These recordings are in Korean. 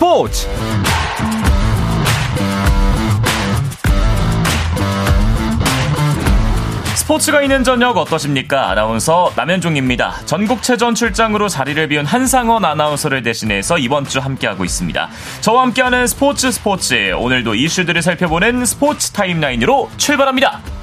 스포츠 스포츠가 있는 저녁 어떠십니까? 아나운서 남현종입니다. 전국체전 출장으로 자리를 비운 한상원 아나운서를 대신해서 이번 주 함께하고 있습니다. 저와 함께하는 스포츠 스포츠 오늘도 이슈들을 살펴보는 스포츠 타임라인으로 출발합니다.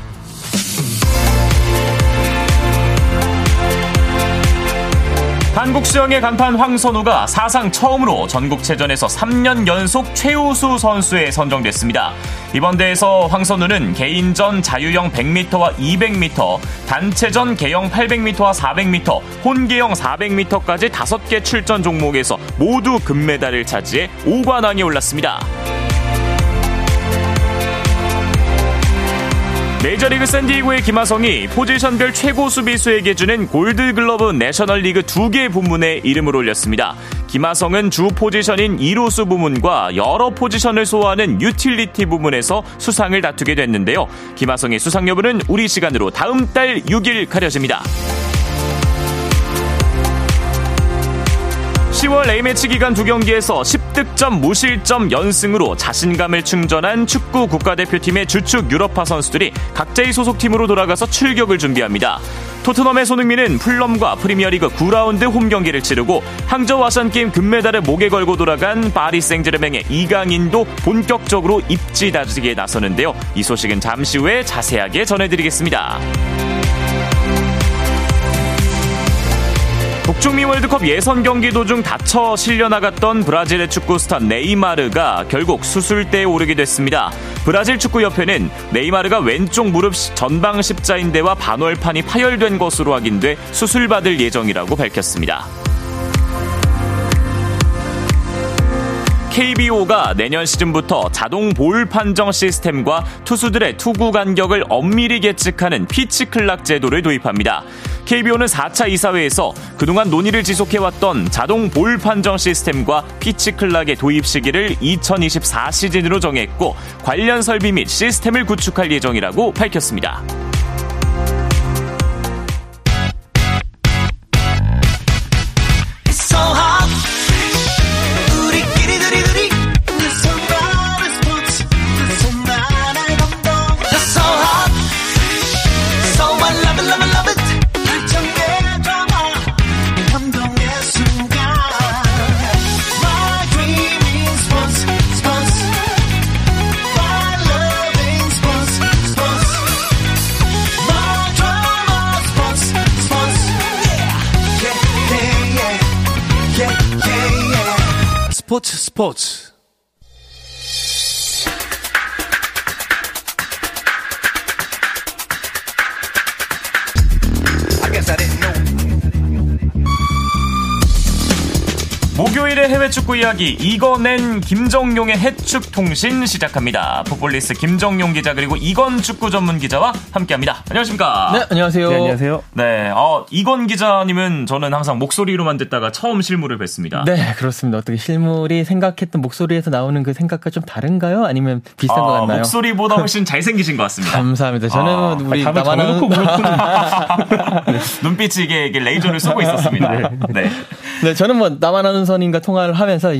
한국 수영의 간판 황선우가 사상 처음으로 전국체전에서 3년 연속 최우수 선수에 선정됐습니다. 이번 대회에서 황선우는 개인전 자유형 100m와 200m, 단체전 개형 800m와 400m, 혼개형 400m까지 5개 출전 종목에서 모두 금메달을 차지해 5관왕에 올랐습니다. 메이저리그 샌디에고의 김하성이 포지션별 최고 수비수에게 주는 골드글러브 내셔널리그 두 개 부문에 이름을 올렸습니다. 김하성은 주 포지션인 2루수 부문과 여러 포지션을 소화하는 유틸리티 부문에서 수상을 다투게 됐는데요. 김하성의 수상 여부는 우리 시간으로 다음 달 6일 가려집니다. 10월 A매치 기간 두 경기에서 10득점 무실점 연승으로 자신감을 충전한 축구 국가대표팀의 주축 유럽파 선수들이 각자의 소속팀으로 돌아가서 출격을 준비합니다. 토트넘의 손흥민은 풀럼과 프리미어리그 9라운드 홈 경기를 치르고 항저우 아시안게임 금메달을 목에 걸고 돌아간 파리 생제르맹의 이강인도 본격적으로 입지 다지기에 나서는데요. 이 소식은 잠시 후에 자세하게 전해드리겠습니다. 북중미 월드컵 예선 경기 도중 다쳐 실려 나갔던 브라질의 축구 스타 네이마르가 결국 수술대에 오르게 됐습니다. 브라질 축구협회는 네이마르가 왼쪽 무릎 전방 십자인대와 반월판이 파열된 것으로 확인돼 수술받을 예정이라고 밝혔습니다. KBO가 내년 시즌부터 자동 볼 판정 시스템과 투수들의 투구 간격을 엄밀히 계측하는 pitch clock 제도를 도입합니다. KBO는 4차 이사회에서 그동안 논의를 지속해왔던 자동 볼 판정 시스템과 pitch clock의 도입 시기를 2024 시즌으로 정했고 관련 설비 및 시스템을 구축할 예정이라고 밝혔습니다. 이야기 이건&김정용의 해축 통신 시작합니다. 풋볼리스트 김정용 기자 그리고 이건 축구 전문 기자와 함께합니다. 안녕하십니까? 네, 안녕하세요. 네, 안녕하세요. 네, 어, 이건 기자님은 저는 항상 목소리로만 듣다가 처음 실물을 뵀습니다. 네, 그렇습니다. 어떻게 실물이 생각했던 목소리에서 나오는 그 생각과 좀 다른가요? 아니면 비슷한 아, 것 같나요? 목소리보다 훨씬 잘생기신 것 같습니다. 감사합니다. 저는 아, 우리 답을 나만 아는 정해놓고 눈빛이 이게, 이게 레이저를 쏘고 있었습니다. 네. 네, 저는 뭐 나만 아는 선임과 통화를 하면서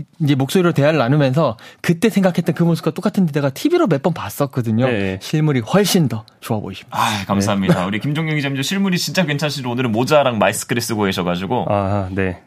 이- 이제 목소리로 대화를 나누면서 그때 생각했던 그 모습과 똑같은데 내가 TV로 몇 번 봤었거든요. 네. 실물이 훨씬 더 좋아 보이십니다. 아, 감사합니다. 우리 김종용 기자님 실물이 진짜 괜찮으시죠? 오늘은 모자랑 마스크를 쓰고 계셔가지고. 아, 네.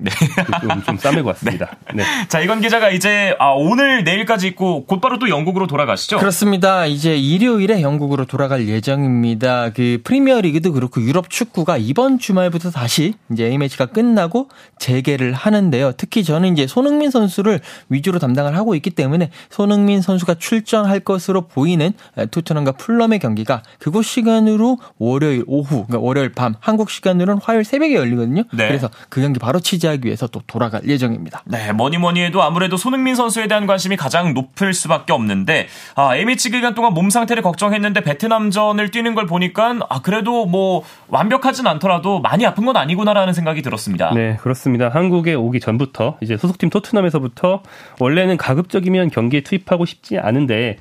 좀, 좀 싸매고 왔습니다. 네. 자, 이건 기자가 이제 아, 오늘 내일까지 있고 곧바로 또 영국으로 돌아가시죠? 그렇습니다. 이제 일요일에 영국으로 돌아갈 예정입니다. 그 프리미어 리그도 그렇고 유럽 축구가 이번 주말부터 다시 이제 A매치가 끝나고 재개를 하는데요. 특히 저는 이제 손흥민 선수 를 위주로 담당을 하고 있기 때문에 손흥민 선수가 출전할 것으로 보이는 토트넘과 풀럼의 경기가 그곳 시간으로 월요일 오후, 그러니까 월요일 밤, 한국 시간으로는 화요일 새벽에 열리거든요. 네. 그래서 그 경기 바로 취재하기 위해서 또 돌아갈 예정입니다. 네, 뭐니 뭐니 해도 아무래도 손흥민 선수에 대한 관심이 가장 높을 수밖에 없는데, 아, A매치 기간 동안 몸 상태를 걱정했는데 베트남전을 뛰는 걸 보니까, 아, 그래도 뭐, 완벽하진 않더라도 많이 아픈 건 아니구나라는 생각이 들었습니다. 네, 그렇습니다. 한국에 오기 전부터 이제 소속팀 토트넘에서 부터 때부터 원래는 가급적이면 경기에 투입하고 싶지 않은데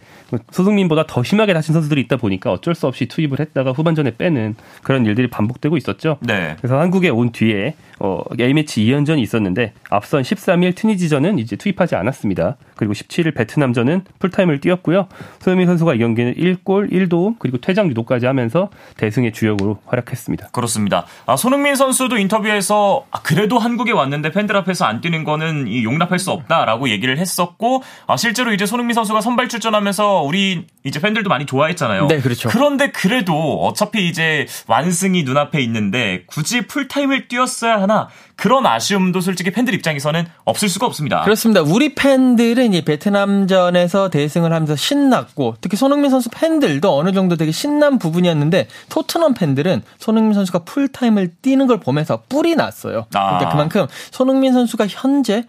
소승민보다 더 심하게 다친 선수들이 있다 보니까 어쩔 수 없이 투입을 했다가 후반전에 빼는 그런 일들이 반복되고 있었죠. 네. 그래서 한국에 온 뒤에 어, A매치 2연전이 있었는데 앞선 13일 트니지전은 이제 투입하지 않았습니다. 그리고 17일 베트남전은 풀타임을 뛰었고요. 소유민 선수가 이 경기는 1골 1도움 그리고 퇴장 유도까지 하면서 대승의 주역으로 활약했습니다. 그렇습니다. 아, 손흥민 선수도 인터뷰에서 아, 그래도 한국에 왔는데 팬들 앞에서 안 뛰는 거는 용납할 수 없다라고 얘기를 했었고 아, 실제로 이제 손흥민 선수가 선발 출전하면서 우리 이제 팬들도 많이 좋아했잖아요. 네, 그렇죠. 그런데 그래도 어차피 이제 완승이 눈앞에 있는데 굳이 풀타임을 뛰었어야 하나 그런 아쉬움도 솔직히 팬들 입장에서는 없을 수가 없습니다. 그렇습니다. 우리 팬들은 이 베트남전에서 대승을 하면서 신났고 특히 손흥민 선수 팬들도 어느 정도 되게 신난 부분이었는데 토트넘 팬들은 손흥민 선수가 풀타임을 뛰는 걸 보면서 뿔이 났어요. 그러니까 아. 그만큼 손흥민 선수가 현재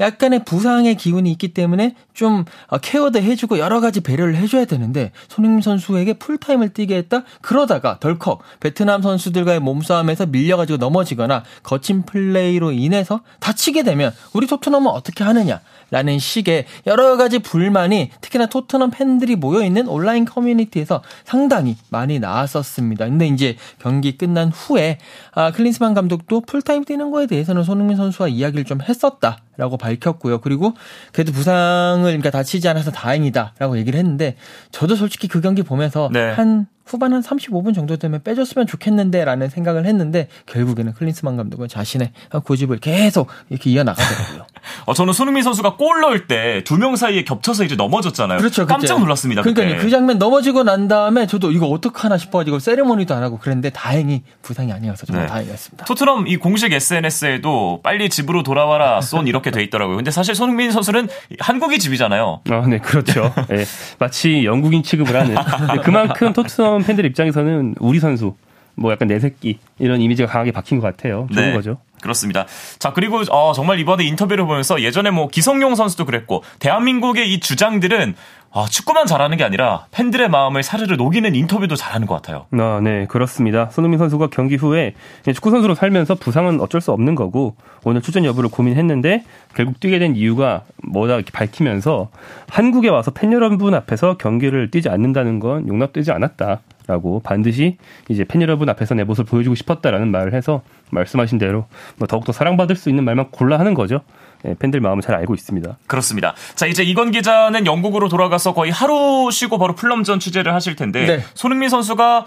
약간의 부상의 기운이 있기 때문에 좀 어, 케어도 해주고 여러 가지 배려를 해줘야 되는데 손흥민 선수에게 풀타임을 뛰게 했다? 그러다가 덜컥 베트남 선수들과의 몸싸움에서 밀려가지고 넘어지거나 거친 플레이로 인해서 다치게 되면 우리 토트넘은 어떻게 하느냐? 라는 식의 여러 가지 불만이 특히나 토트넘 팬들이 모여 있는 온라인 커뮤니티에서 상당히 많이 나왔었습니다. 근데 이제 경기 끝난 후에 아, 클린스만 감독도 풀타임 뛰는 거에 대해서는 손흥민 선수와 이야기를 좀 했었다. 라고 밝혔고요. 그리고 그래도 부상을 그러니까 다치지 않아서 다행이다라고 얘기를 했는데 저도 솔직히 그 경기 보면서 네. 한 후반 한 35분 정도 되면 빼줬으면 좋겠는데라는 생각을 했는데 결국에는 클린스만 감독은 자신의 고집을 계속 이렇게 이어나가더라고요. 어, 저는 손흥민 선수가 골 넣을 때 두 명 사이에 겹쳐서 이제 넘어졌잖아요. 그렇죠. 깜짝 그때. 놀랐습니다. 그러니까 그 장면 넘어지고 난 다음에 저도 이거 어떡하나 싶어가지고 세레모니도 안 하고 그랬는데 다행히 부상이 아니어서 정말 네. 다행이었습니다. 토트넘 이 공식 SNS에도 빨리 집으로 돌아와라 쏜 이렇게 돼 있더라고요. 근데 사실 손흥민 선수는 한국이 집이잖아요. 아, 네, 그렇죠. 네, 마치 영국인 취급을 하는. 그만큼 토트넘 토트넘 팬들 입장에서는 우리 선수 뭐 약간 내 새끼 이런 이미지가 강하게 박힌 것 같아요. 좋은 네. 거죠. 그렇습니다. 자, 그리고 어, 정말 이번에 인터뷰를 보면서 예전에 뭐 기성용 선수도 그랬고 대한민국의 이 주장들은 아, 축구만 잘하는 게 아니라 팬들의 마음을 사르르 녹이는 인터뷰도 잘하는 것 같아요. 아, 네, 그렇습니다. 손흥민 선수가 경기 후에 축구 선수로 살면서 부상은 어쩔 수 없는 거고 오늘 출전 여부를 고민했는데 결국 뛰게 된 이유가 뭐다 이렇게 밝히면서 한국에 와서 팬 여러분 앞에서 경기를 뛰지 않는다는 건 용납되지 않았다. 라고 반드시 이제 팬 여러분 앞에서 내 모습을 보여주고 싶었다라는 말을 해서 말씀하신 대로 뭐 더욱더 사랑받을 수 있는 말만 골라 하는 거죠. 예, 팬들 마음을 잘 알고 있습니다. 그렇습니다. 자, 이제 이건 기자는 영국으로 돌아가서 거의 하루 쉬고 바로 플럼전 취재를 하실 텐데 네. 손흥민 선수가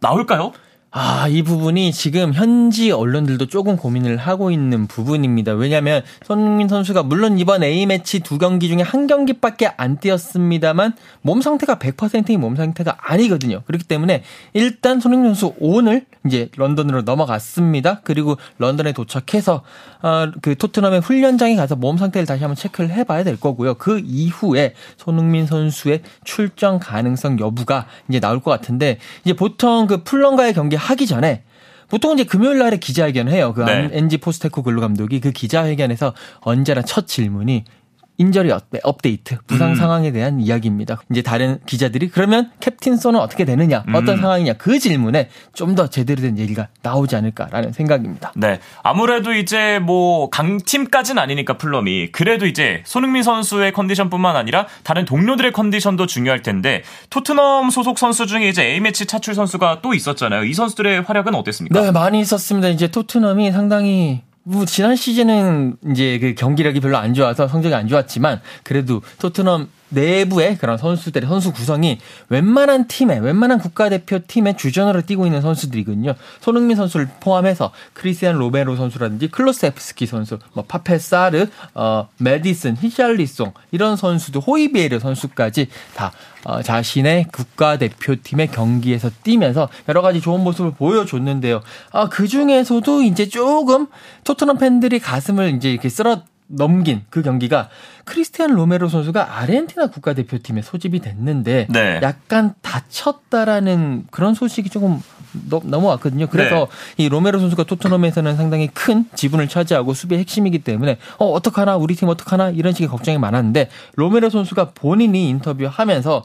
나올까요? 아, 이 부분이 지금 현지 언론들도 조금 고민을 하고 있는 부분입니다. 왜냐하면 손흥민 선수가 물론 이번 A매치 두 경기 중에 한 경기밖에 안 뛰었습니다만 몸 상태가 100%인 몸 상태가 아니거든요. 그렇기 때문에 일단 손흥민 선수 오늘 이제 런던으로 넘어갔습니다. 그리고 런던에 도착해서 어, 그 토트넘의 훈련장에 가서 몸 상태를 다시 한번 체크를 해 봐야 될 거고요. 그 이후에 손흥민 선수의 출전 가능성 여부가 이제 나올 것 같은데 이제 보통 그 풀럼과의 경기 하기 전에 보통 이제 금요일 날에 기자회견을 해요. 그 네. 엔지 포스테코글루 감독이 그 기자회견에서 언제나 첫 질문이 injury update, 부상 음. 상황에 대한 이야기입니다. 이제 다른 기자들이 그러면 captain Son은 어떻게 되느냐, 음. 어떤 상황이냐 그 질문에 좀 더 제대로 된 얘기가 나오지 않을까라는 생각입니다. 네, 아무래도 이제 뭐 강팀까지는 아니니까 풀럼이 그래도 이제 손흥민 선수의 컨디션뿐만 아니라 다른 동료들의 컨디션도 중요할 텐데 토트넘 소속 선수 중에 이제 A 매치 차출 선수가 또 있었잖아요. 이 선수들의 활약은 어땠습니까? 네, 많이 있었습니다. 이제 토트넘이 상당히 뭐 지난 시즌은 이제 그 경기력이 별로 안 좋아서 성적이 안 좋았지만 그래도 토트넘 내부의 그런 선수들의 선수 구성이 웬만한 팀에 웬만한 국가대표 팀의 주전으로 뛰고 있는 선수들이거든요. 손흥민 선수를 포함해서 크리스티안 로베로 선수라든지 클로세프스키 선수, 뭐 파페사르, 어 메디슨, 히샬리송 이런 선수들 호이비에르 선수까지 다 어, 자신의 국가대표팀의 경기에서 뛰면서 여러 가지 좋은 모습을 보여줬는데요. 아, 그 중에서도 이제 조금 토트넘 팬들이 가슴을 이제 이렇게 쓸어 넘긴 그 경기가 크리스티안 로메로 선수가 아르헨티나 국가대표팀에 소집이 됐는데 네. 약간 다쳤다라는 그런 소식이 조금 넘어왔거든요. 그래서 네. 이 로메로 선수가 토트넘에서는 상당히 큰 지분을 차지하고 수비의 핵심이기 때문에 어 어떡하나 우리 팀 어떡하나 이런 식의 걱정이 많았는데 로메로 선수가 본인이 인터뷰하면서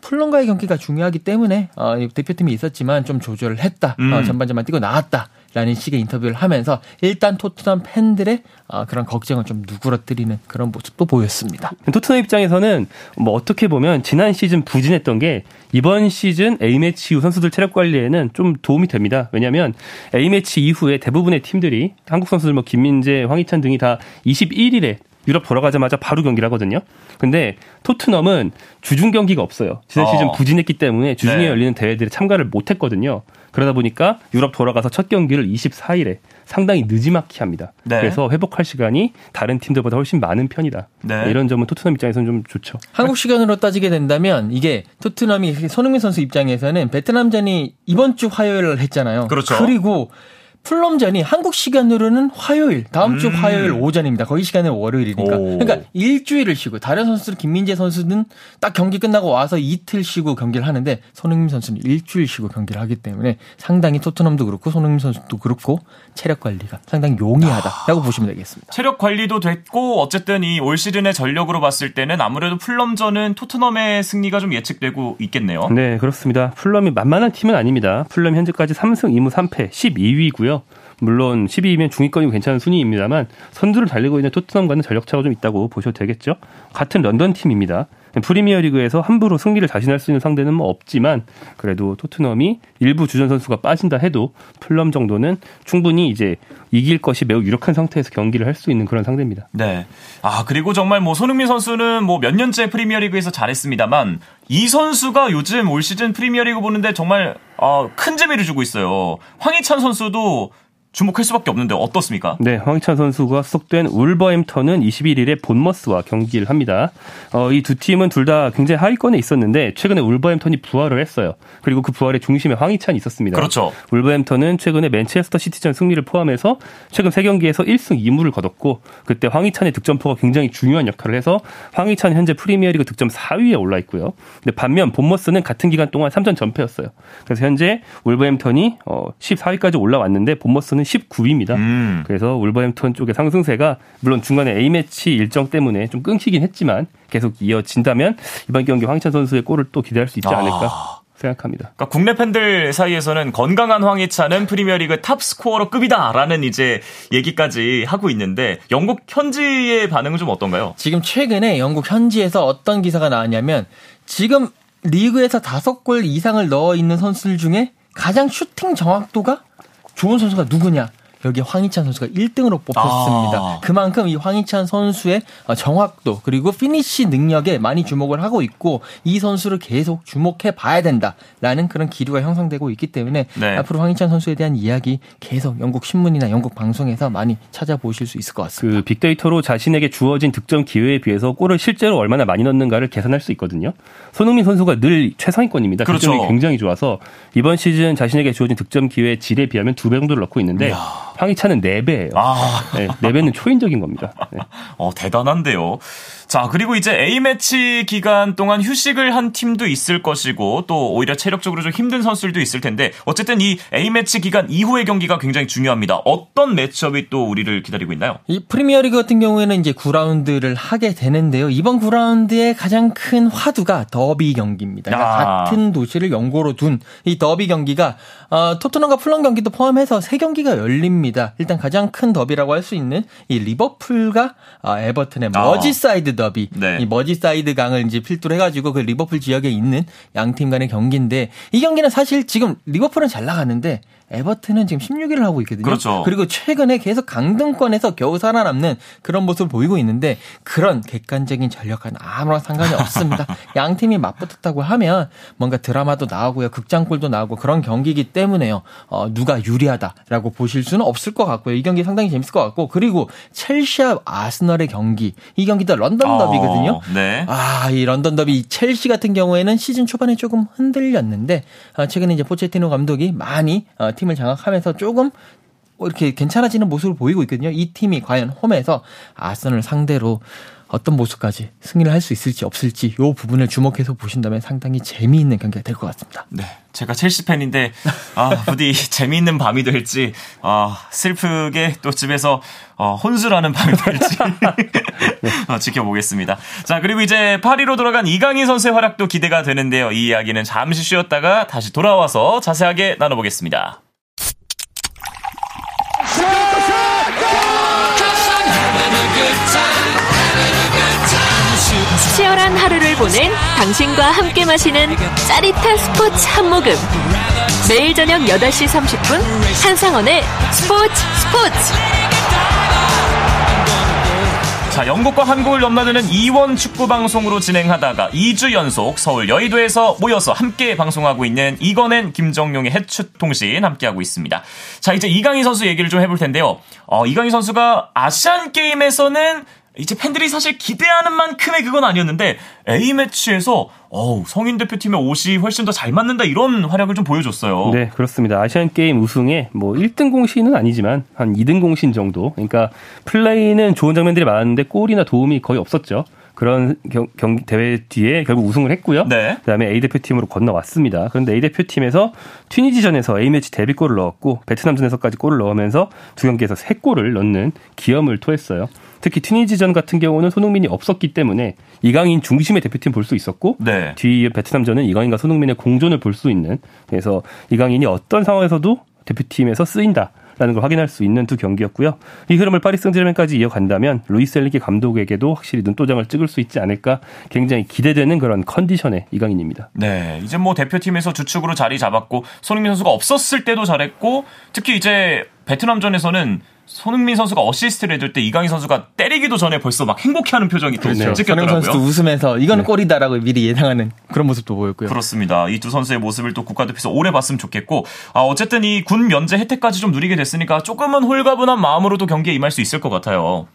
풀런과의 경기가 중요하기 때문에 어, 대표팀이 있었지만 좀 조절을 했다. 어, 음. 어, 전반전만 뛰고 나왔다. 라는 식의 인터뷰를 하면서 일단 토트넘 팬들의 어, 그런 걱정을 좀 누그러뜨리는 그런 모습도 보였습니다. 토트넘 입장에서는 뭐 어떻게 보면 지난 시즌 부진했던 게 이번 시즌 A매치 이후 선수들 체력 관리에는 좀 도움이 됩니다. 왜냐하면 A매치 이후에 대부분의 팀들이 한국 선수들 뭐 김민재, 황희찬 등이 다 21일에 유럽 돌아가자마자 바로 경기를 하거든요. 근데 토트넘은 주중 경기가 없어요. 지난 시즌 어. 부진했기 때문에 주중에 네. 열리는 대회들에 참가를 못했거든요. 그러다 보니까 유럽 돌아가서 첫 경기를 24일에 상당히 느지막히 합니다. 네. 그래서 회복할 시간이 다른 팀들보다 훨씬 많은 편이다. 네. 이런 점은 토트넘 입장에서는 좀 좋죠. 한국 시간으로 따지게 된다면 이게 토트넘이 손흥민 선수 입장에서는 베트남전이 이번 주 화요일 했잖아요. 그렇죠. 그리고 풀럼전이 한국 시간으로는 화요일, 다음 주 음. 화요일 오전입니다. 거기 시간은 월요일이니까. 오. 그러니까 일주일을 쉬고 다른 선수들 김민재 선수는 딱 경기 끝나고 와서 이틀 쉬고 경기를 하는데 손흥민 선수는 일주일 쉬고 경기를 하기 때문에 상당히 토트넘도 그렇고 손흥민 선수도 그렇고 체력 관리가 상당히 용이하다라고 아. 보시면 되겠습니다. 체력 관리도 됐고 어쨌든 이 올 시즌의 전력으로 봤을 때는 아무래도 풀럼전은 토트넘의 승리가 좀 예측되고 있겠네요. 네, 그렇습니다. 풀럼이 만만한 팀은 아닙니다. 풀럼 현재까지 3승 2무 3패 12위고요. 물론 12위면 중위권이 괜찮은 순위입니다만 선두를 달리고 있는 토트넘과는 전력차가 좀 있다고 보셔도 되겠죠. 같은 런던 팀입니다. 프리미어리그에서 함부로 승리를 자신할 수 있는 상대는 뭐 없지만 그래도 토트넘이 일부 주전 선수가 빠진다 해도 풀럼 정도는 충분히 이제 이길 것이 매우 유력한 상태에서 경기를 할 수 있는 그런 상대입니다. 네. 아 그리고 정말 뭐 손흥민 선수는 뭐 몇 년째 프리미어리그에서 잘했습니다만 이 선수가 요즘 올 시즌 프리미어리그 보는데 정말 어, 큰 재미를 주고 있어요. 황희찬 선수도 주목할 수밖에 없는데 어떻습니까? 네, 황희찬 선수가 소속된 울버햄턴은 21일에 본머스와 경기를 합니다. 어, 이 두 팀은 둘 다 굉장히 하위권에 있었는데 최근에 울버햄턴이 부활을 했어요. 그리고 그 부활의 중심에 황희찬이 있었습니다. 그렇죠. 울버햄턴은 최근에 맨체스터 시티전 승리를 포함해서 최근 3경기에서 1승 2무를 거뒀고 그때 황희찬의 득점포가 굉장히 중요한 역할을 해서 황희찬 현재 프리미어리그 득점 4위에 올라 있고요. 근데 반면 본머스는 같은 기간 동안 3전 전패였어요. 그래서 현재 울버햄턴이 어, 14위까지 올라왔는데 본머스는 상승은 19위입니다. 음. 그래서 울버햄턴 쪽의 상승세가 물론 중간에 A매치 일정 때문에 좀 끊기긴 했지만 계속 이어진다면 이번 경기 황희찬 선수의 골을 또 기대할 수 있지 않을까 아. 생각합니다. 그러니까 국내 팬들 사이에서는 건강한 황희찬은 프리미어리그 top scorer 급이다라는 이제 얘기까지 하고 있는데 영국 현지의 반응은 좀 어떤가요? 지금 최근에 영국 현지에서 어떤 기사가 나왔냐면 지금 리그에서 다섯 골 이상을 넣어 있는 선수들 중에 가장 슈팅 정확도가 좋은 선수가 누구냐? 여기 황희찬 선수가 1등으로 뽑혔습니다. 아. 그만큼 이 황희찬 선수의 정확도 그리고 finish 능력에 많이 주목을 하고 있고 이 선수를 계속 주목해 봐야 된다라는 그런 기류가 형성되고 있기 때문에 네. 앞으로 황희찬 선수에 대한 이야기 계속 영국 신문이나 영국 방송에서 많이 찾아보실 수 있을 것 같습니다. 그 빅데이터로 자신에게 주어진 득점 기회에 비해서 골을 실제로 얼마나 많이 넣는가를 계산할 수 있거든요. 손흥민 선수가 늘 최상위권입니다. 그렇죠. 득점이 굉장히 좋아서 이번 시즌 자신에게 주어진 득점 기회 질에 비하면 두 배 정도를 넣고 있는데 이야. 황희찬은 4배예요. 아. 네, 4배는 초인적인 겁니다. 네. 어, 대단한데요. 자, 그리고 이제 A매치 기간 동안 휴식을 한 팀도 있을 것이고 또 오히려 체력적으로 좀 힘든 선수들도 있을 텐데 어쨌든 이 A매치 기간 이후의 경기가 굉장히 중요합니다. 어떤 매치업이 또 우리를 기다리고 있나요? 이 프리미어리그 같은 경우에는 이제 9라운드를 하게 되는데요. 이번 9라운드의 가장 큰 화두가 더비 경기입니다. 그러니까 아. 같은 도시를 연고로 둔 이 더비 경기가 어, 토트넘과 풀럼 경기도 포함해서 3경기가 열립니다. 일단 가장 큰 더비라고 할 수 있는 이 리버풀과 어, 에버튼의 아. 머지사이드 더비. 네. 이 머지사이드 강을 이제 필두로 해가지고 그 리버풀 지역에 있는 양 팀 간의 경기인데 이 경기는 사실 지금 리버풀은 잘 나가는데 에버튼은 지금 16위를 하고 있거든요. 그렇죠. 그리고 최근에 계속 강등권에서 겨우 살아남는 그런 모습을 보이고 있는데 그런 객관적인 전력과는 아무런 상관이 없습니다. 양 팀이 맞붙었다고 하면 뭔가 드라마도 나오고요. 극장골도 나오고 그런 경기이기 때문에요. 어, 누가 유리하다라고 보실 수는 없을 것 같고요. 이 경기 상당히 재밌을 것 같고 그리고 첼시와 아스널의 경기 이 경기도 런던 어, 더비거든요. 네. 아, 이 런던 더비 첼시 같은 경우에는 시즌 초반에 조금 흔들렸는데 어, 최근에 이제 포체티노 감독이 많이 어, 팀을 장악하면서 조금 뭐 이렇게 괜찮아지는 모습을 보이고 있거든요. 이 팀이 과연 홈에서 아스널 상대로 어떤 모습까지 승리를 할 수 있을지 없을지 이 부분을 주목해서 보신다면 상당히 재미있는 경기가 될 것 같습니다. 네. 제가 첼시 팬인데 아, 부디 재미있는 밤이 될지 아, 슬프게 또 집에서 어, 혼술하는 밤이 될지 어, 지켜보겠습니다. 자, 그리고 이제 파리로 돌아간 이강인 선수의 활약도 기대가 되는데요. 이 이야기는 잠시 쉬었다가 다시 돌아와서 자세하게 나눠보겠습니다. 하루를 보낸 당신과 함께 마시는 짜릿한 스포츠 한 모금. 매일 저녁 8시 30분 한상원의 스포츠 스포츠. 자, 영국과 한국을 넘나드는 이원 축구 방송으로 진행하다가 2주 연속 서울 여의도에서 모여서 함께 방송하고 있는 이건앤 김정용의 해축 통신 함께하고 있습니다. 자, 이제 이강인 선수 얘기를 좀 해볼 텐데요. 어, 이강인 선수가 아시안 게임에서는 이제 팬들이 사실 기대하는 만큼의 그건 아니었는데 A매치에서 어우, 성인 대표팀의 옷이 훨씬 더 잘 맞는다 이런 활약을 좀 보여줬어요. 네, 그렇습니다. 아시안 게임 우승에 뭐 1등 공신은 아니지만 한 2등 공신 정도. 그러니까 플레이는 좋은 장면들이 많았는데 골이나 도움이 거의 없었죠. 그런 경, 경 대회 뒤에 결국 우승을 했고요. 네. 그다음에 A 대표팀으로 건너왔습니다. 그런데 A 대표팀에서 튀니지전에서 A 매치 데뷔골을 넣었고 베트남전에서까지 골을 넣으면서 두 경기에서 세 골을 넣는 기염을 토했어요. 특히 튀니지전 같은 경우는 손흥민이 없었기 때문에 이강인 중심의 대표팀 볼 수 있었고 네. 뒤 베트남전은 이강인과 손흥민의 공존을 볼 수 있는 그래서 이강인이 어떤 상황에서도 대표팀에서 쓰인다. 라는 걸 확인할 수 있는 두 경기였고요. 이 흐름을 파리 생제르맹까지 이어간다면 루이스 엘리기 감독에게도 확실히 눈도장을 찍을 수 있지 않을까 굉장히 기대되는 그런 컨디션의 이강인입니다. 네, 이제 뭐 대표팀에서 주축으로 자리 잡았고 손흥민 선수가 없었을 때도 잘했고 특히 이제 베트남전에서는 손흥민 선수가 어시스트를 해줄 때 이강인 선수가 때리기도 전에 벌써 막 행복해하는 표정이 또 그렇죠. 찍혔더라고요. 선수도 웃으면서 이거는 네. 골이다라고 미리 예상하는 그런 모습도 보였고요. 그렇습니다. 이 두 선수의 모습을 또 국가대표에서 오래 봤으면 좋겠고 아, 어쨌든 이 군 면제 혜택까지 좀 누리게 됐으니까 조금은 홀가분한 마음으로도 경기에 임할 수 있을 것 같아요.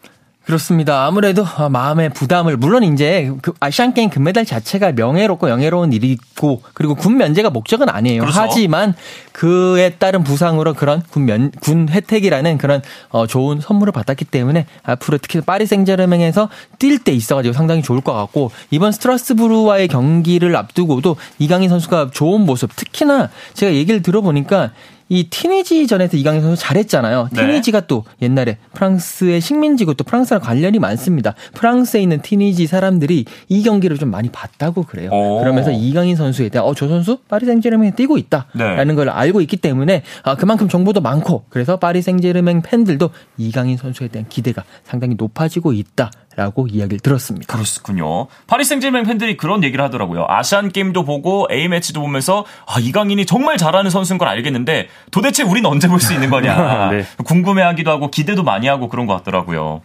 그렇습니다. 아무래도 마음의 부담을 물론 이제 그 아시안 게임 금메달 자체가 명예롭고 영예로운 일이고 그리고 군 면제가 목적은 아니에요. 그렇죠. 하지만 그에 따른 부상으로 그런 군 면, 군 혜택이라는 그런 어 좋은 선물을 받았기 때문에 앞으로 특히 파리 생제르맹에서 뛸 때 있어가지고 상당히 좋을 것 같고 이번 스트라스부르와의 경기를 앞두고도 이강인 선수가 좋은 모습 특히나 제가 얘기를 들어보니까 이 티니지전에서 이강인 선수 잘했잖아요. 네. 티니지가 또 옛날에 프랑스의 식민지고 또 프랑스랑 관련이 많습니다. 프랑스에 있는 티니지 사람들이 이 경기를 좀 많이 봤다고 그래요. 오. 그러면서 이강인 선수에 대한 어저 선수 파리 생제르맹에 뛰고 있다라는 네. 걸 알고 있기 때문에 아, 그만큼 정보도 많고 그래서 파리 생제르맹 팬들도 이강인 선수에 대한 기대가 상당히 높아지고 있다. 라고 이야기를 들었습니다. 그렇군요. 파리 생제르맹 팬들이 그런 얘기를 하더라고요. 아시안 게임도 보고 A 매치도 보면서 아, 이강인이 정말 잘하는 선수인 걸 알겠는데 도대체 우리는 언제 볼 수 있는 거냐 네. 궁금해하기도 하고 기대도 많이 하고 그런 것 같더라고요.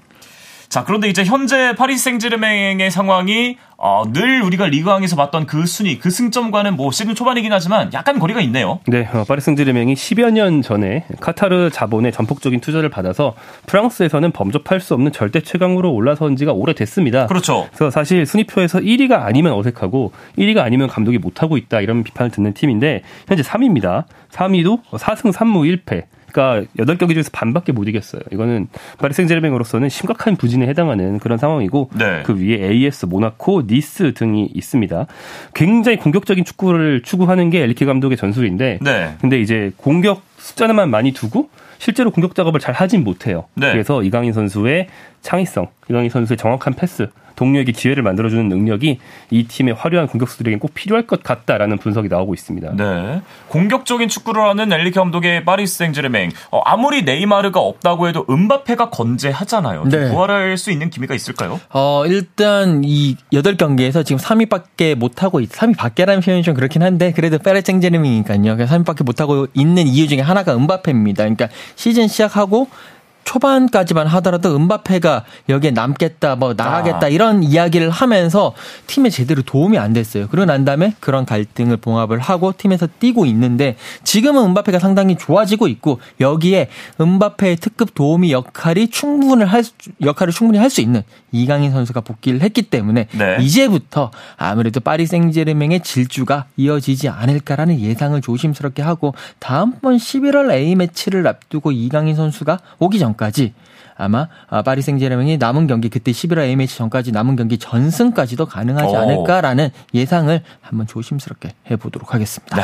자, 그런데 이제 현재 파리 생제르맹의 상황이 어, 늘 우리가 리그왕에서 봤던 그 순위, 그 승점과는 뭐 시즌 초반이긴 하지만 약간 거리가 있네요. 네, 어, 파리 생제르맹이 10여 년 전에 카타르 자본의 전폭적인 투자를 받아서 프랑스에서는 범접할 수 없는 절대 최강으로 올라선 지가 오래됐습니다. 그렇죠. 그래서 사실 순위표에서 1위가 아니면 어색하고 1위가 아니면 감독이 못하고 있다 이런 비판을 듣는 팀인데 현재 3위입니다. 3위도 4승 3무 1패. 그러니까 8경기 중에서 반밖에 못 이겼어요. 이거는 파리 생제르맹으로서는 심각한 부진에 해당하는 그런 상황이고 네. 그 위에 AS, 모나코, 니스 등이 있습니다. 굉장히 공격적인 축구를 추구하는 게 엘리케 감독의 전술인데 네. 근데 이제 공격 숫자만 많이 두고 실제로 공격 작업을 잘 하진 못해요. 네. 그래서 이강인 선수의 창의성, 이강인 선수의 정확한 패스, 동료에게 기회를 만들어주는 능력이 이 팀의 화려한 공격수들에겐 꼭 필요할 것 같다라는 분석이 나오고 있습니다. 네. 공격적인 축구를 하는 엘리 감독의 파리스 생제르맹 어, 아무리 네이마르가 없다고 해도 은바페가 건재하잖아요. 네. 부활할 수 있는 기미가 있을까요? 어, 일단 이 8경기에서 지금 3위밖에 못하고 3위 밖에라는 표현이 좀 그렇긴 한데 그래도 파리스 생제르맹이니까요. 3위밖에 못하고 있는 이유 중에 하나가 은바페입니다. 그러니까 시즌 시작하고 초반까지만 하더라도 은바페가 여기에 남겠다, 뭐 나가겠다 아. 이런 이야기를 하면서 팀에 제대로 도움이 안 됐어요. 그러고 난 다음에 그런 갈등을 봉합을 하고 팀에서 뛰고 있는데 지금은 은바페가 상당히 좋아지고 있고 여기에 은바페의 특급 도움이 역할이 충분을 할 역할을 충분히 할 수 있는 이강인 선수가 복귀를 했기 때문에 네. 이제부터 아무래도 파리 생제르맹의 질주가 이어지지 않을까라는 예상을 조심스럽게 하고 다음번 11월 A 매치를 앞두고 이강인 선수가 오기 전 전까지 아마 아, 파리 생제르맹이 남은 경기 그때 11월 A매치 전까지 남은 경기 전승까지도 가능하지 어. 않을까라는 예상을 한번 조심스럽게 해보도록 하겠습니다. 네.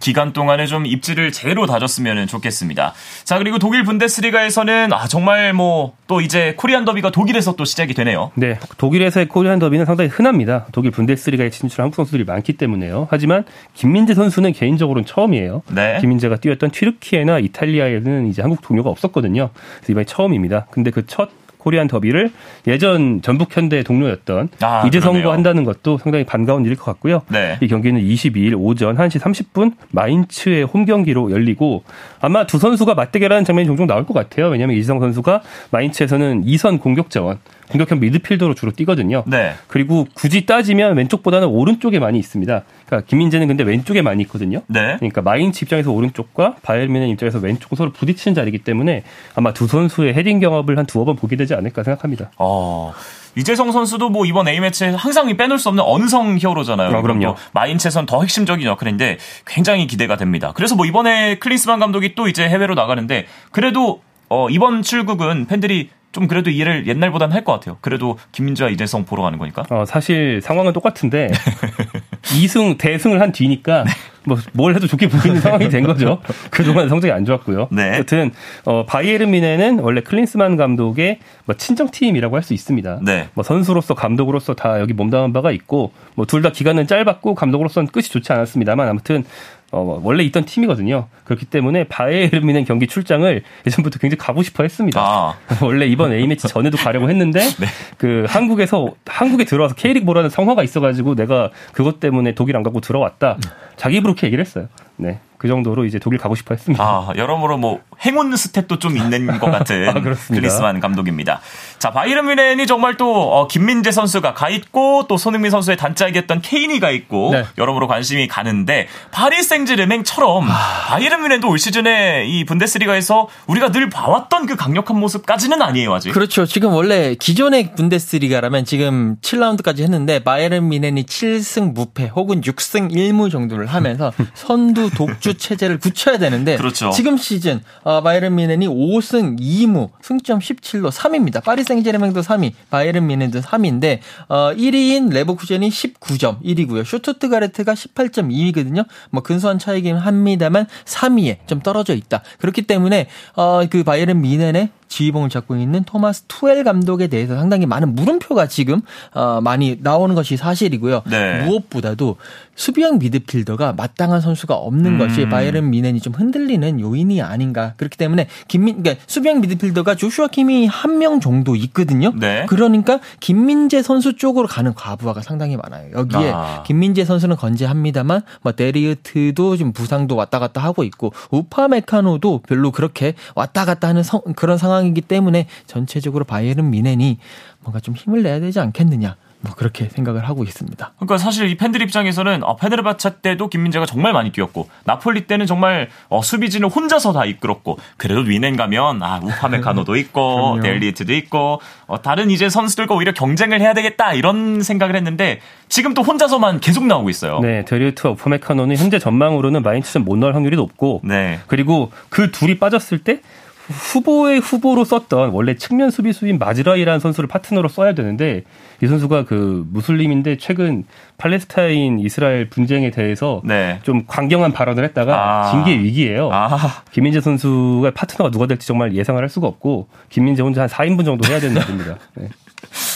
기간 동안에 좀 입지를 제대로 다졌으면 좋겠습니다. 자, 그리고 독일 분데스리가에서는 아, 정말 뭐 또 이제 코리안 더비가 독일에서 또 시작이 되네요. 네. 독일에서의 코리안 더비는 상당히 흔합니다. 독일 분데스리가에 진출한 한국 선수들이 많기 때문에요. 하지만 김민재 선수는 개인적으로는 처음이에요. 네. 김민재가 뛰었던 튀르키예나 이탈리아에는 이제 한국 동료가 없었거든요. 그래서 이번에 처음입니다. 근데 그첫 코리안 더비를 예전 전북 현대 동료였던 아, 이재성과 한다는 것도 상당히 반가운 일일 것 같고요. 네. 이 경기는 22일 오전 1시 30분 마인츠의 홈 경기로 열리고 아마 두 선수가 맞대결하는 장면이 종종 나올 것 같아요. 왜냐하면 이재성 선수가 마인츠에서는 2선 공격 자원 공격형 미드필더로 주로 뛰거든요. 네. 그리고 굳이 따지면 왼쪽보다는 오른쪽에 많이 있습니다. 그러니까 김민재는 근데 왼쪽에 많이 있거든요. 네. 그러니까 마인츠 입장에서 오른쪽과 바이에르미넨 입장에서 왼쪽 서로 부딪히는 자리이기 때문에 아마 두 선수의 헤딩 경험을 한 두어 번 보게 되지 않을까 생각합니다. 어. 이재성 선수도 뭐 이번 A매치에 항상 빼놓을 수 없는 언성 히어로잖아요. 아, 그럼요. 마인츠에선 더 핵심적인 역할인데 굉장히 기대가 됩니다. 그래서 뭐 이번에 클린스만 감독이 또 이제 해외로 나가는데 그래도 어, 이번 출국은 팬들이 좀 그래도 이해를 옛날보다는 할 것 같아요. 그래도 김민주와 이재성 보러 가는 거니까. 어, 사실 상황은 똑같은데 2승 대승을 한 뒤니까 네. 뭐뭘 해도 좋게 보이는 상황이 된 거죠. 그동안 성적이 안 좋았고요. 네. 여튼 어, 바이에른 미네는 원래 클린스만 감독의 뭐 친정 팀이라고 할 수 있습니다. 네. 뭐 선수로서 감독으로서 다 여기 몸담은 바가 있고 뭐 둘 다 기간은 짧았고 감독으로서는 끝이 좋지 않았습니다만 아무튼 어, 원래 있던 팀이거든요. 그렇기 때문에 바이에른 뮌헨 경기 출장을 예전부터 굉장히 가고 싶어 했습니다. 아. 원래 이번 A매치 전에도 가려고 했는데 네. 그 한국에서 한국에 들어와서 K리그 보라는 성화가 있어가지고 내가 그것 때문에 독일 안 가고 들어왔다. 자기 입으로 그렇게 얘기를 했어요. 네. 그 정도로 이제 독일 가고 싶어 했습니다. 아, 여러모로 뭐 행운 스탯도 좀 있는 것 같은 아, 클린스만 감독입니다. 자, 바이에른 뮌헨이 정말 또 어, 김민재 선수가 가 있고 또 손흥민 선수의 단짝이었던 케인이 가 있고 네. 여러모로 관심이 가는데 파리 생제르맹처럼 아... 바이에른 뮌헨도 올 시즌에 이 분데스리가에서 우리가 늘 봐왔던 그 강력한 모습까지는 아니에요, 아직. 그렇죠. 지금 원래 기존의 분데스리가라면 지금 7라운드까지 했는데 바이에른 뮌헨이 7승 무패 혹은 6승 1무 정도를 하면서 선두 독주 체제를 굳혀야 되는데 그렇죠. 지금 시즌 어, 바이에른 뮌헨이 5승 2무 승점 17로 3위입니다. 파리 생제르맹도 3위, 바이에른 뮌헨도 3위인데 어, 1위인 레버쿠젠이 19점 1위고요. 슈투트가르트가 18.2위거든요. 뭐 근소한 차이긴 합니다만 3위에 좀 떨어져 있다. 그렇기 때문에 어, 그 바이에른 미넨의 지휘봉을 잡고 있는 토마스 투엘 감독에 대해서 상당히 많은 물음표가 지금 어, 많이 나오는 것이 사실이고요. 네. 무엇보다도 수비형 미드필더가 마땅한 선수가 없는 음. 것이 바이에른 미넨이 좀 흔들리는 요인이 아닌가. 그렇기 때문에 김민 그러니까 수비형 미드필더가 조슈아 킴이 한 명 정도 있거든요. 네. 그러니까 김민재 선수 쪽으로 가는 과부하가 상당히 많아요. 여기에 아. 김민재 선수는 건재합니다만 뭐 데리우트도 좀 부상도 왔다 갔다 하고 있고 우파 메카노도 별로 그렇게 왔다 갔다 하는 성, 그런 상황 이기 때문에 전체적으로 바이에른 미넨이 뭔가 좀 힘을 내야 되지 않겠느냐. 뭐 그렇게 생각을 하고 있습니다. 그러니까 사실 이 팬들 입장에서는 어, 페네르바차 때도 김민재가 정말 많이 뛰었고 나폴리 때는 정말 어, 수비진을 혼자서 다 이끌었고 그래도 위넨 가면 아 우파메카노도 있고 델리트도 있고 어, 다른 이제 선수들과 오히려 경쟁을 해야 되겠다 이런 생각을 했는데 지금 또 혼자서만 계속 나오고 있어요. 네, 델리트와 우파메카노는 현재 전망으로는 마인츠전 못 넣을 확률이 높고 네. 그리고 그 둘이 빠졌을 때 후보의 후보로 썼던 원래 측면 수비수인 마즈라이라는 선수를 파트너로 써야 되는데 이 선수가 그 무슬림인데 최근 팔레스타인 이스라엘 분쟁에 대해서 네. 좀 강경한 발언을 했다가 아. 징계 위기예요. 아. 김민재 선수가 파트너가 누가 될지 정말 예상을 할 수가 없고 김민재 혼자 한 4인분 정도 해야 되는 날입니다. 네.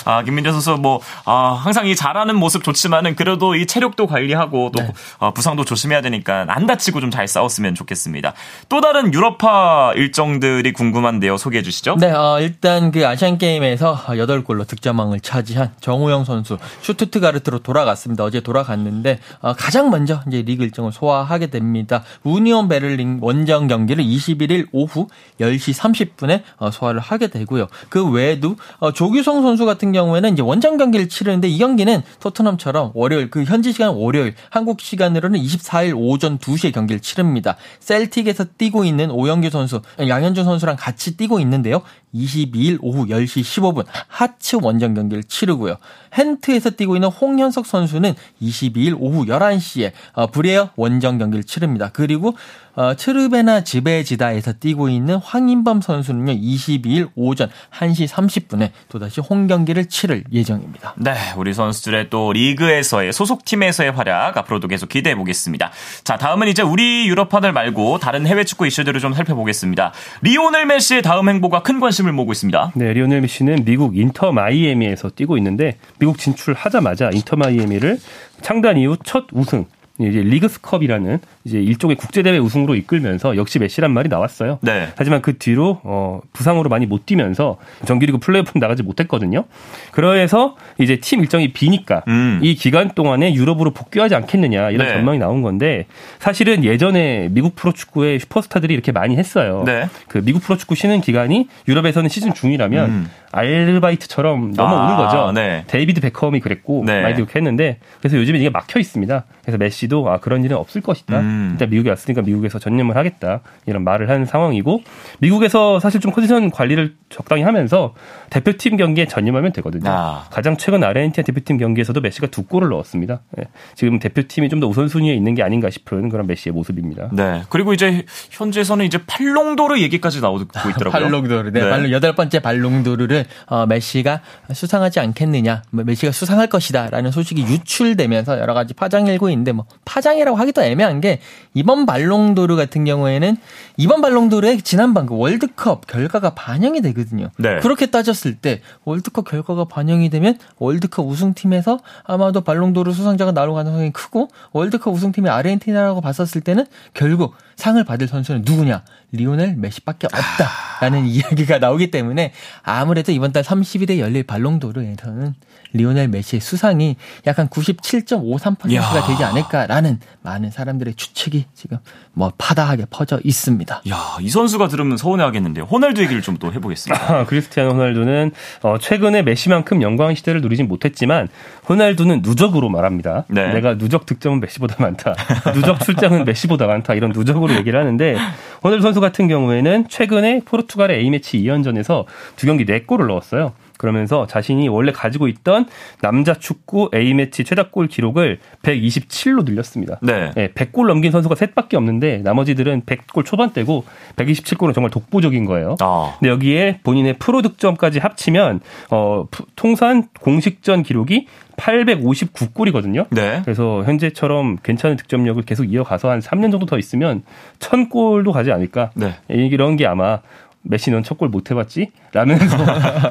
아, 김민재 선수 뭐, 아, 항상 이 잘하는 모습 좋지만은 그래도 이 체력도 관리하고 또 네. 어, 부상도 조심해야 되니까 안 다치고 좀 잘 싸웠으면 좋겠습니다. 또 다른 유럽파 일정들이 궁금한데요. 소개해 주시죠. 네, 어, 일단 그 아시안 게임에서 8골로 득점왕을 차지한 정우영 선수 슈투트가르트로 돌아갔습니다. 어제 돌아갔는데 어, 가장 먼저 이제 리그 일정을 소화하게 됩니다. 우니온 베를린 원정 경기를 21일 오후 10시 30분에 어, 소화를 하게 되고요. 그 외에도 어, 조규성 선수 같은 경우에는 이제 원정 경기를 치르는데 이 경기는 토트넘처럼 월요일 그 현지 시간 월요일 한국 시간으로는 24일 오전 2시에 경기를 치릅니다. 셀틱에서 뛰고 있는 오영규 선수, 양현준 선수랑 같이 뛰고 있는데요. 22일 오후 10시 15분 하츠 원정 경기를 치르고요. 헨트에서 뛰고 있는 홍현석 선수는 22일 오후 11시에 어, 브레어 원정 경기를 치릅니다. 그리고 어, 트르베나 지베지다에서 뛰고 있는 황인범 선수는요, 22일 오전 1시 30분에 또다시 홈 경기를 치를 예정입니다. 네, 우리 선수들의 또 리그에서의 소속팀에서의 활약 앞으로도 계속 기대해 보겠습니다. 자, 다음은 이제 우리 유럽파들 말고 다른 해외 축구 이슈들을 좀 살펴보겠습니다. 리오넬 메시의 다음 행보가 큰 관심 을 모으고 있습니다. 네, 리오넬 메시는 미국 인터 마이애미에서 뛰고 있는데 미국 진출하자마자 인터 마이애미를 창단 이후 첫 우승 이제 리그스컵이라는 이제 일종의 국제대회 우승으로 이끌면서 역시 메시란 말이 나왔어요. 네. 하지만 그 뒤로 어, 부상으로 많이 못 뛰면서 정규리그 플레이오프 나가지 못했거든요. 그래서 이제 팀 일정이 비니까 음. 이 기간 동안에 유럽으로 복귀하지 않겠느냐 이런 네. 전망이 나온 건데 사실은 예전에 미국 프로축구의 슈퍼스타들이 이렇게 많이 했어요. 네. 그 미국 프로축구 쉬는 기간이 유럽에서는 시즌 중이라면 음. 아르바이트처럼 넘어오는 아, 거죠. 네. 데이비드 베컴이 그랬고 네. 많이 그렇게 했는데 그래서 요즘에 이게 막혀 있습니다. 그래서 메시도 아 그런 일은 없을 것이다. 음. 일단 미국에 왔으니까 미국에서 전념을 하겠다 이런 말을 하는 상황이고 미국에서 사실 좀 컨디션 관리를 적당히 하면서 대표팀 경기에 전념하면 되거든요. 아. 가장 최근 아르헨티나 대표팀 경기에서도 메시가 두 골을 넣었습니다. 네. 지금 대표팀이 좀 더 우선순위에 있는 게 아닌가 싶은 그런 메시의 모습입니다. 네. 그리고 이제 현재에서는 이제 팔롱도르 얘기까지 나오고 있더라고요. 팔롱도르. 네. 네. 여덟 번째 발롱도르를 어, 메시가 수상하지 않겠느냐, 뭐 메시가 수상할 것이다라는 소식이 유출되면서 여러 가지 파장이 일고 있는데 뭐 파장이라고 하기도 애매한 게 이번 발롱도르 같은 경우에는 이번 발롱도르의 지난번 그 월드컵 결과가 반영이 되거든요. 네. 그렇게 따졌을 때 월드컵 결과가 반영이 되면 월드컵 우승팀에서 아마도 발롱도르 수상자가 나올 가능성이 크고 월드컵 우승팀이 아르헨티나라고 봤었을 때는 결국 상을 받을 선수는 누구냐? 리오넬 메시밖에 없다라는 아... 이야기가 나오기 때문에 아무래도 이번 달 30일에 열릴 발롱도르에서는 리오넬 메시의 수상이 약간 97.53%가 야. 되지 않을까라는 많은 사람들의 추측이 지금 뭐 파다하게 퍼져 있습니다. 야, 이 선수가 들으면 서운해하겠는데요. 호날두 얘기를 좀 또 해보겠습니다. 아, 크리스티아노 호날두는 어, 최근에 메시만큼 영광의 시대를 누리진 못했지만 호날두는 누적으로 말합니다. 네. 내가 누적 득점은 메시보다 많다. 누적 출장은 메시보다 많다. 이런 누적으로 얘기를 하는데 호날두 선수 같은 경우에는 최근에 포르투갈의 A매치 2연전에서 두 경기 4골을 넣었어요. 그러면서 자신이 원래 가지고 있던 남자 축구 A매치 최다골 기록을 127로 늘렸습니다. 네. 네 100골 넘긴 선수가 셋밖에 없는데 나머지들은 100골 초반대고 127골은 정말 독보적인 거예요. 아. 근데 여기에 본인의 프로 득점까지 합치면 어 통산 공식전 기록이 859골이거든요. 네. 그래서 현재처럼 괜찮은 득점력을 계속 이어가서 한 3년 정도 더 있으면 1000골도 가지 않을까. 네. 이런 게 아마 메시는 첫 골 못 해봤지? 라면서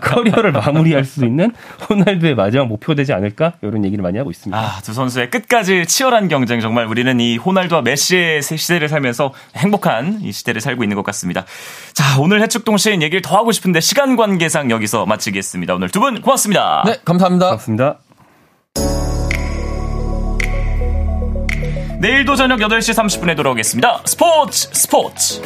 커리어를 마무리할 수 있는 호날두의 마지막 목표가 되지 않을까? 이런 얘기를 많이 하고 있습니다. 아, 두 선수의 끝까지 치열한 경쟁 정말 우리는 이 호날두와 메시의 시대를 살면서 행복한 이 시대를 살고 있는 것 같습니다. 자, 오늘 해축동 시인 얘기를 더 하고 싶은데 시간 관계상 여기서 마치겠습니다. 오늘 두 분 고맙습니다. 네, 감사합니다. 고맙습니다. 내일도 저녁 8시 30분에 돌아오겠습니다. 스포츠 스포츠.